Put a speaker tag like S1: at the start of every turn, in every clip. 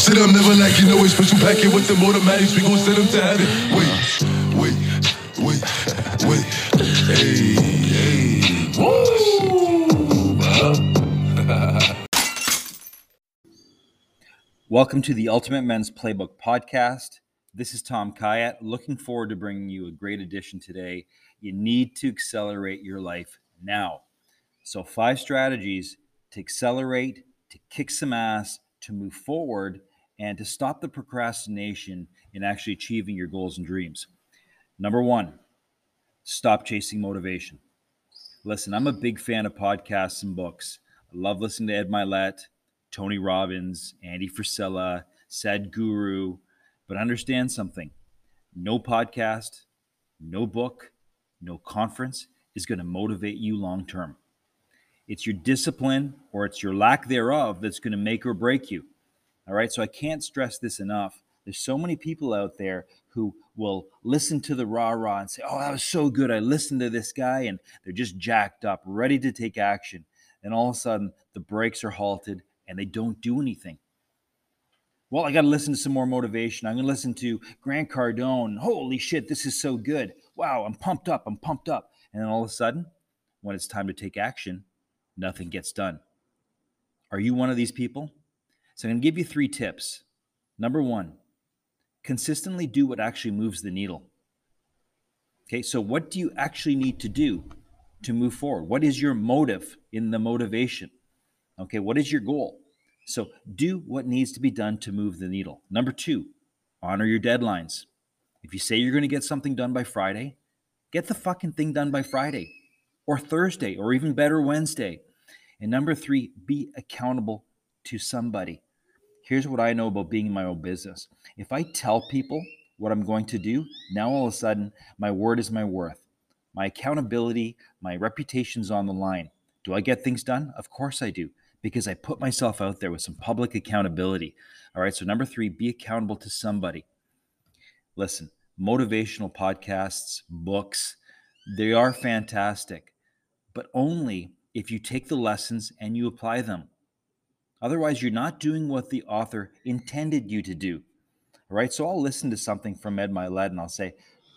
S1: Shit, I'm never like you know it's special packet with the automatics. We gon' send them to heaven. Wait, wait, wait, wait. Hey, hey.
S2: Welcome to the Ultimate Men's Playbook podcast. This is Tom Kayat. Looking forward to bringing you a great edition today. You need to accelerate your life now. So, five strategies to accelerate, to kick some ass, to move forward, and to stop the procrastination in actually achieving your goals and dreams. Number one, stop chasing motivation. Listen, I'm a big fan of podcasts and books. I love listening to Ed Mylett, Tony Robbins, Andy Frisella, Sadhguru, but understand something no podcast, no book, no conference is going to motivate you long term. It's your discipline or it's your lack thereof that's going to make or break you. All right. So I can't stress this enough. There's so many people out there who will listen to the rah rah and say, Oh, that was so good. I listened to this guy, and they're just jacked up, ready to take action. And all of a sudden, the brakes are halted and they don't do anything. Well, I got to listen to some more motivation. I'm going to listen to Grant Cardone. Holy shit, this is so good. Wow, I'm pumped up. I'm pumped up. And then all of a sudden, when it's time to take action, nothing gets done. Are you one of these people? So I'm going to give you three tips. Number one, consistently do what actually moves the needle. Okay, so what do you actually need to do to move forward? What is your motive in the motivation? Okay, what is your goal? So do what needs to be done to move the needle. Number two, honor your deadlines. If you say you're going to get something done by Friday, get the fucking thing done by Friday or Thursday or even better, Wednesday. And number three, be accountable to somebody. Here's what I know about being in my own business. If I tell people what I'm going to do, now all of a sudden my word is my worth. My accountability, my reputation's on the line. Do I get things done? Of course I do, because I put myself out there with some public accountability. All right, so number three, be accountable to somebody. Listen, motivational podcasts, books, they are fantastic, but only if you take the lessons and you apply them. Otherwise, you're not doing what the author intended you to do. All right, so I'll listen to something from Ed Mylett and I'll say,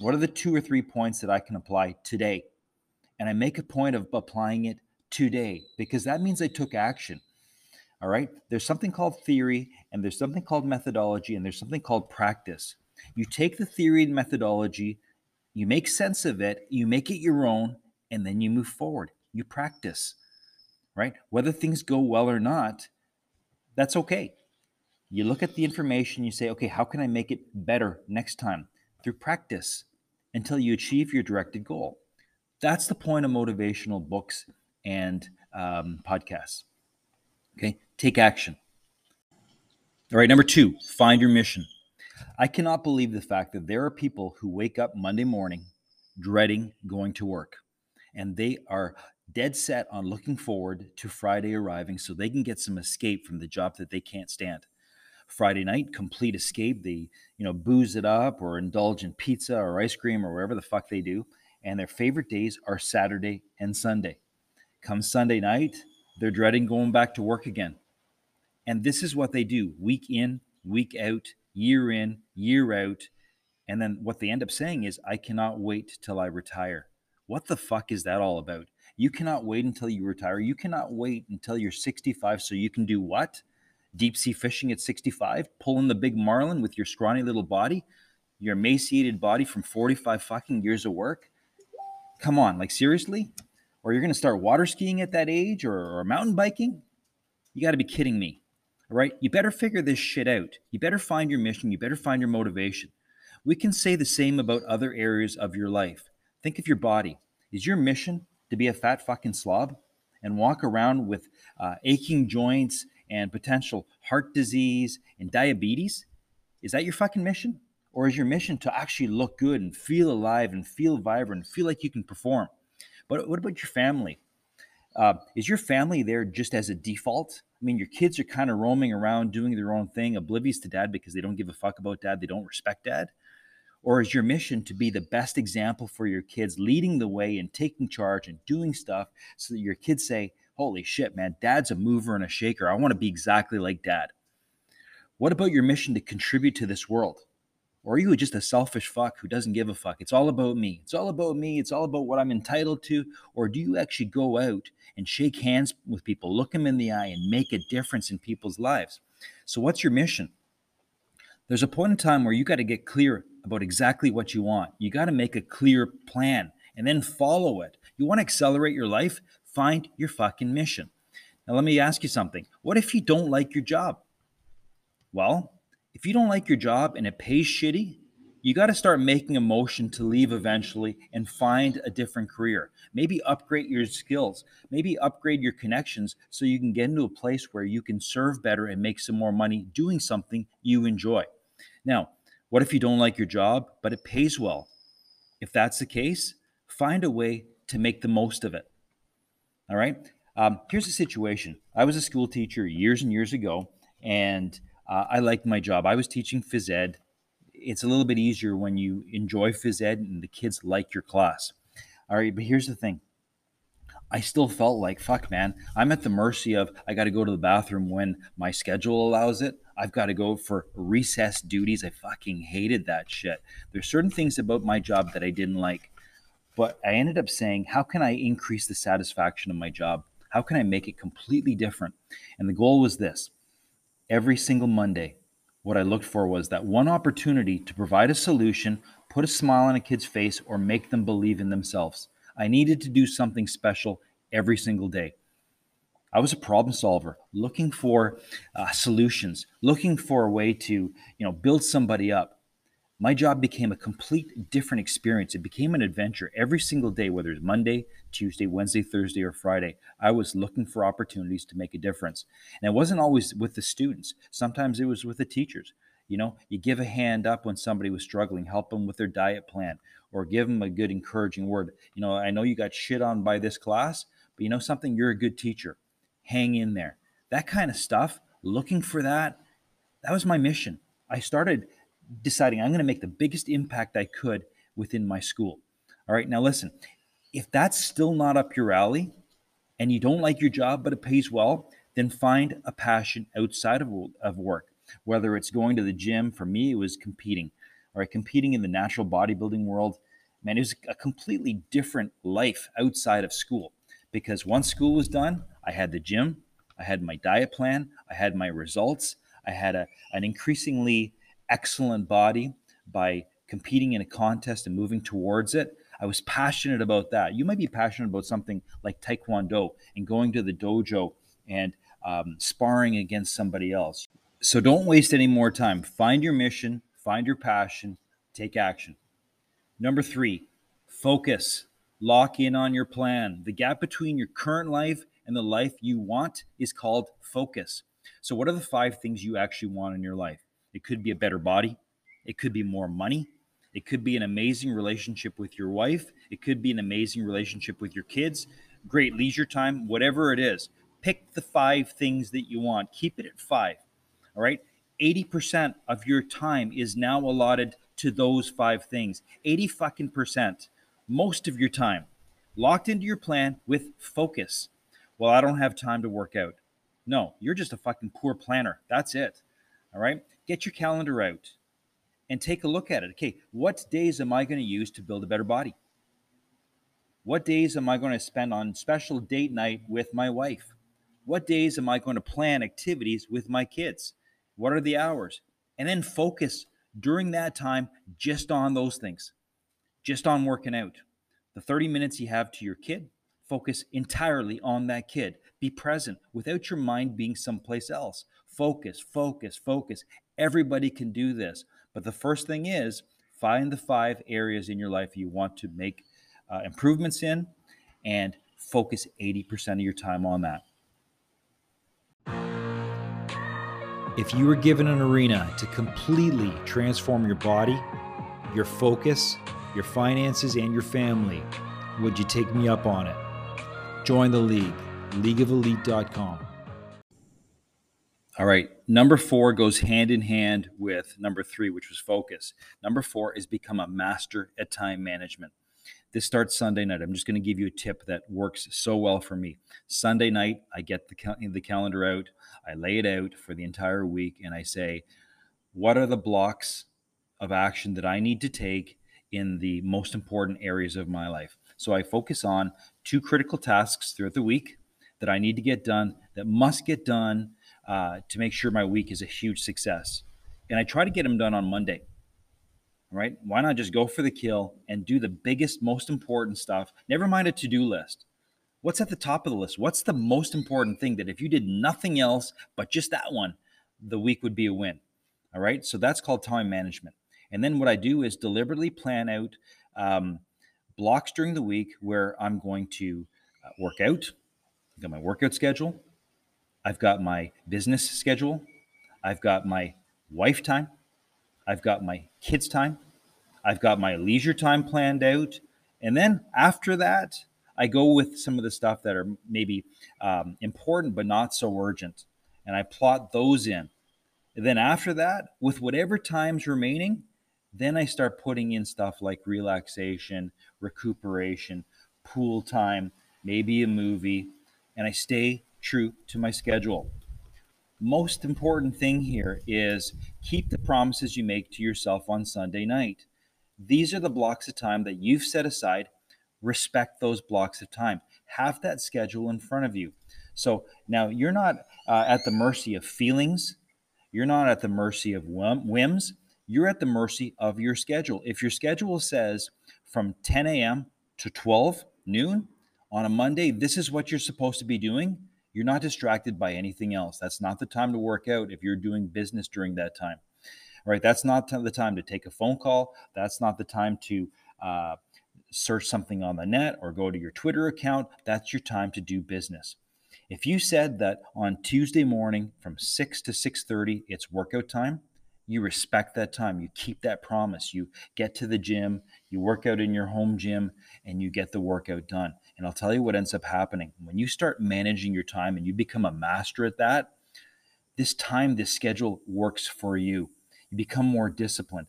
S2: what are the two or three points that I can apply today? And I make a point of applying it today because that means I took action. All right, there's something called theory and there's something called methodology and there's something called practice. You take the theory and methodology, you make sense of it, you make it your own, and then you move forward. You practice, right? Whether things go well or not, that's okay. You look at the information, you say, okay, how can I make it better next time? Through practice until you achieve your directed goal. That's the point of motivational books and um, podcasts. Okay, take action. All right, number two, find your mission. I cannot believe the fact that there are people who wake up Monday morning dreading going to work and they are dead set on looking forward to Friday arriving so they can get some escape from the job that they can't stand. Friday night, complete escape. They, you know, booze it up or indulge in pizza or ice cream or whatever the fuck they do. And their favorite days are Saturday and Sunday. Come Sunday night, they're dreading going back to work again. And this is what they do week in, week out, year in, year out. And then what they end up saying is, I cannot wait till I retire. What the fuck is that all about? You cannot wait until you retire. You cannot wait until you're 65 so you can do what? Deep sea fishing at 65, pulling the big marlin with your scrawny little body, your emaciated body from 45 fucking years of work? Come on, like seriously? Or you're going to start water skiing at that age or, or mountain biking? You got to be kidding me. All right? You better figure this shit out. You better find your mission. You better find your motivation. We can say the same about other areas of your life. Think of your body. Is your mission to be a fat fucking slob and walk around with uh, aching joints and potential heart disease and diabetes? Is that your fucking mission? Or is your mission to actually look good and feel alive and feel vibrant feel like you can perform? But what about your family? Uh, is your family there just as a default? I mean, your kids are kind of roaming around doing their own thing, oblivious to dad because they don't give a fuck about dad, they don't respect dad? Or is your mission to be the best example for your kids, leading the way and taking charge and doing stuff so that your kids say, Holy shit, man, dad's a mover and a shaker. I want to be exactly like dad. What about your mission to contribute to this world? Or are you just a selfish fuck who doesn't give a fuck? It's all about me. It's all about me. It's all about what I'm entitled to. Or do you actually go out and shake hands with people, look them in the eye, and make a difference in people's lives? So, what's your mission? There's a point in time where you got to get clear about exactly what you want. You got to make a clear plan and then follow it. You want to accelerate your life? Find your fucking mission. Now, let me ask you something. What if you don't like your job? Well, if you don't like your job and it pays shitty, you got to start making a motion to leave eventually and find a different career. Maybe upgrade your skills, maybe upgrade your connections so you can get into a place where you can serve better and make some more money doing something you enjoy. Now, what if you don't like your job, but it pays well? If that's the case, find a way to make the most of it. All right. Um, here's the situation I was a school teacher years and years ago, and uh, I liked my job. I was teaching phys ed. It's a little bit easier when you enjoy phys ed and the kids like your class. All right, but here's the thing. I still felt like, fuck, man, I'm at the mercy of I got to go to the bathroom when my schedule allows it. I've got to go for recess duties. I fucking hated that shit. There's certain things about my job that I didn't like, but I ended up saying, how can I increase the satisfaction of my job? How can I make it completely different? And the goal was this every single Monday, what I looked for was that one opportunity to provide a solution, put a smile on a kid's face, or make them believe in themselves. I needed to do something special every single day. I was a problem solver, looking for uh, solutions, looking for a way to, you know, build somebody up my job became a complete different experience. It became an adventure every single day, whether it's Monday, Tuesday, Wednesday, Thursday, or Friday. I was looking for opportunities to make a difference. And it wasn't always with the students, sometimes it was with the teachers. You know, you give a hand up when somebody was struggling, help them with their diet plan, or give them a good encouraging word. You know, I know you got shit on by this class, but you know something, you're a good teacher. Hang in there. That kind of stuff, looking for that, that was my mission. I started deciding I'm going to make the biggest impact I could within my school. All right, now listen, if that's still not up your alley and you don't like your job, but it pays well, then find a passion outside of, of work, whether it's going to the gym. For me, it was competing, all right, competing in the natural bodybuilding world. Man, it was a completely different life outside of school because once school was done, I had the gym, I had my diet plan, I had my results, I had a, an increasingly excellent body by competing in a contest and moving towards it. I was passionate about that. You might be passionate about something like Taekwondo and going to the dojo and um, sparring against somebody else. So don't waste any more time. Find your mission, find your passion, take action. Number three, focus. Lock in on your plan. The gap between your current life and the life you want is called focus. So, what are the five things you actually want in your life? It could be a better body. It could be more money. It could be an amazing relationship with your wife. It could be an amazing relationship with your kids, great leisure time, whatever it is. Pick the five things that you want. Keep it at five. All right. 80% of your time is now allotted to those five things. 80 fucking percent. Most of your time locked into your plan with focus. Well, I don't have time to work out. No, you're just a fucking poor planner. That's it. All right get your calendar out and take a look at it. Okay, what days am I going to use to build a better body? What days am I going to spend on special date night with my wife? What days am I going to plan activities with my kids? What are the hours? And then focus during that time just on those things, just on working out. The 30 minutes you have to your kid, focus entirely on that kid. Be present without your mind being someplace else. Focus, focus, focus. Everybody can do this. But the first thing is find the five areas in your life you want to make uh, improvements in and focus 80% of your time on that. If you were given an arena to completely transform your body, your focus, your finances, and your family, would you take me up on it? Join the league, leagueofelite.com. All right. Number four goes hand in hand with number three, which was focus. Number four is become a master at time management. This starts Sunday night. I'm just going to give you a tip that works so well for me. Sunday night, I get the, cal- the calendar out, I lay it out for the entire week, and I say, what are the blocks of action that I need to take in the most important areas of my life? So I focus on two critical tasks throughout the week that I need to get done, that must get done uh, to make sure my week is a huge success. And I try to get them done on Monday right? Why not just go for the kill and do the biggest, most important stuff? Never mind a to do list. What's at the top of the list? What's the most important thing that if you did nothing else but just that one, the week would be a win? All right. So that's called time management. And then what I do is deliberately plan out um, blocks during the week where I'm going to uh, work out. I've got my workout schedule. I've got my business schedule. I've got my wife time. I've got my kids' time. I've got my leisure time planned out. And then after that, I go with some of the stuff that are maybe um, important but not so urgent. And I plot those in. And then after that, with whatever time's remaining, then I start putting in stuff like relaxation, recuperation, pool time, maybe a movie, and I stay true to my schedule most important thing here is keep the promises you make to yourself on Sunday night. These are the blocks of time that you've set aside. Respect those blocks of time. Have that schedule in front of you. So now you're not uh, at the mercy of feelings. You're not at the mercy of whims. You're at the mercy of your schedule. If your schedule says from 10 a.m. to 12 noon on a Monday, this is what you're supposed to be doing you're not distracted by anything else. That's not the time to work out if you're doing business during that time. Right? That's not the time to take a phone call. That's not the time to uh, search something on the net or go to your Twitter account. That's your time to do business. If you said that on Tuesday morning from 6 to 6:30 it's workout time, you respect that time. You keep that promise. You get to the gym, you work out in your home gym, and you get the workout done. And I'll tell you what ends up happening. When you start managing your time and you become a master at that, this time, this schedule works for you. You become more disciplined.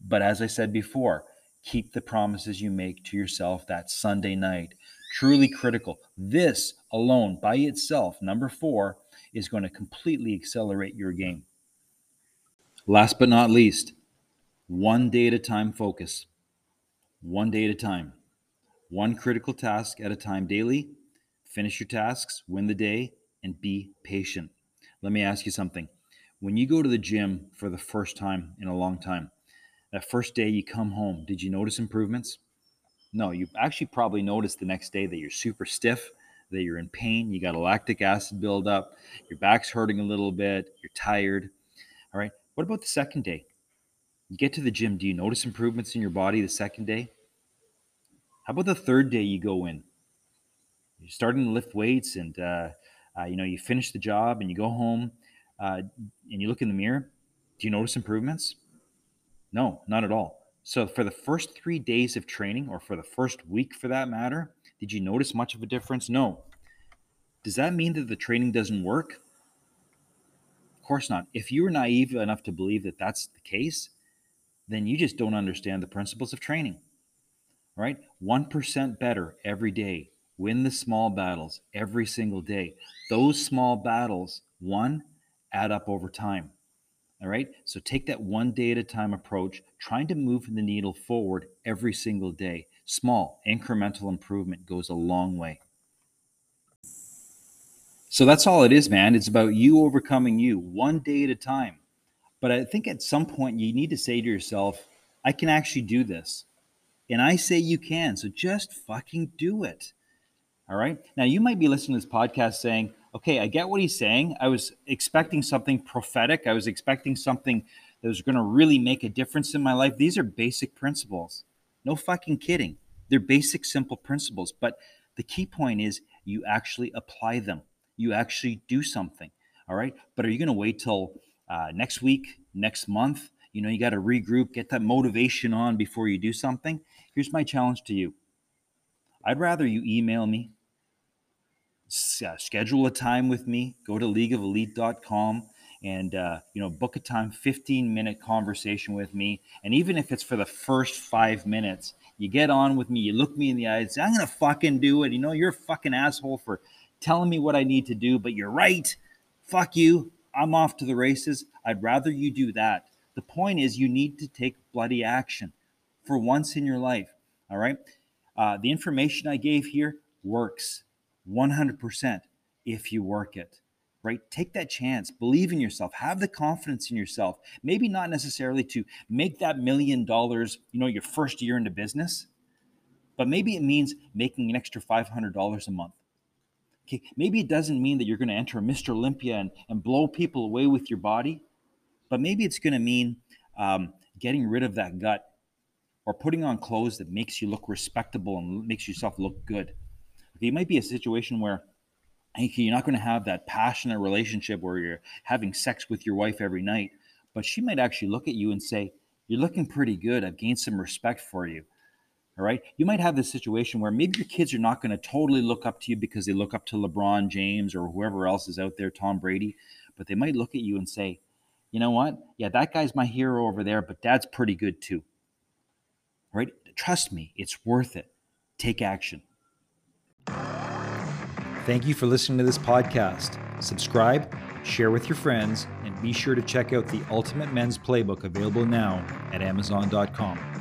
S2: But as I said before, keep the promises you make to yourself that Sunday night. Truly critical. This alone by itself, number four, is going to completely accelerate your game. Last but not least, one day at a time focus. One day at a time one critical task at a time daily. Finish your tasks, win the day, and be patient. Let me ask you something. When you go to the gym for the first time in a long time, that first day you come home, did you notice improvements? No, you actually probably noticed the next day that you're super stiff, that you're in pain, you got a lactic acid buildup, your back's hurting a little bit, you're tired. All right. What about the second day? You get to the gym, do you notice improvements in your body the second day? How about the third day you go in? You're starting to lift weights, and uh, uh, you know you finish the job, and you go home, uh, and you look in the mirror. Do you notice improvements? No, not at all. So for the first three days of training, or for the first week for that matter, did you notice much of a difference? No. Does that mean that the training doesn't work? Of course not. If you are naive enough to believe that that's the case, then you just don't understand the principles of training right? 1% better every day. Win the small battles every single day. Those small battles, one, add up over time. All right. So take that one day at a time approach, trying to move the needle forward every single day. Small, incremental improvement goes a long way. So that's all it is, man. It's about you overcoming you one day at a time. But I think at some point you need to say to yourself, I can actually do this. And I say you can. So just fucking do it. All right. Now, you might be listening to this podcast saying, okay, I get what he's saying. I was expecting something prophetic. I was expecting something that was going to really make a difference in my life. These are basic principles. No fucking kidding. They're basic, simple principles. But the key point is you actually apply them, you actually do something. All right. But are you going to wait till uh, next week, next month? You know, you got to regroup, get that motivation on before you do something. Here's my challenge to you I'd rather you email me, uh, schedule a time with me, go to leagueofelite.com and uh, you know book a time 15 minute conversation with me and even if it's for the first five minutes You get on with me, you look me in the eyes, I'm gonna fucking do it. You know, you're a fucking asshole for telling me what I need to do, but you're right. Fuck you. I'm off to the races. I'd rather you do that. The point is, you need to take bloody action for once in your life. All right. Uh, the information I gave here works 100% if you work it right? Take that chance, believe in yourself, have the confidence in yourself. Maybe not necessarily to make that million dollars, you know, your first year into business, but maybe it means making an extra $500 a month. Okay, maybe it doesn't mean that you're going to enter a Mr. Olympia and, and blow people away with your body, but maybe it's going to mean um, getting rid of that gut or putting on clothes that makes you look respectable and makes yourself look good. Okay, it might be a situation where you're not going to have that passionate relationship where you're having sex with your wife every night, but she might actually look at you and say, You're looking pretty good. I've gained some respect for you. All right. You might have this situation where maybe your kids are not going to totally look up to you because they look up to LeBron James or whoever else is out there, Tom Brady, but they might look at you and say, You know what? Yeah, that guy's my hero over there, but dad's pretty good too. All right. Trust me, it's worth it. Take action. Thank you for listening to this podcast. Subscribe, share with your friends, and be sure to check out the Ultimate Men's Playbook available now at Amazon.com.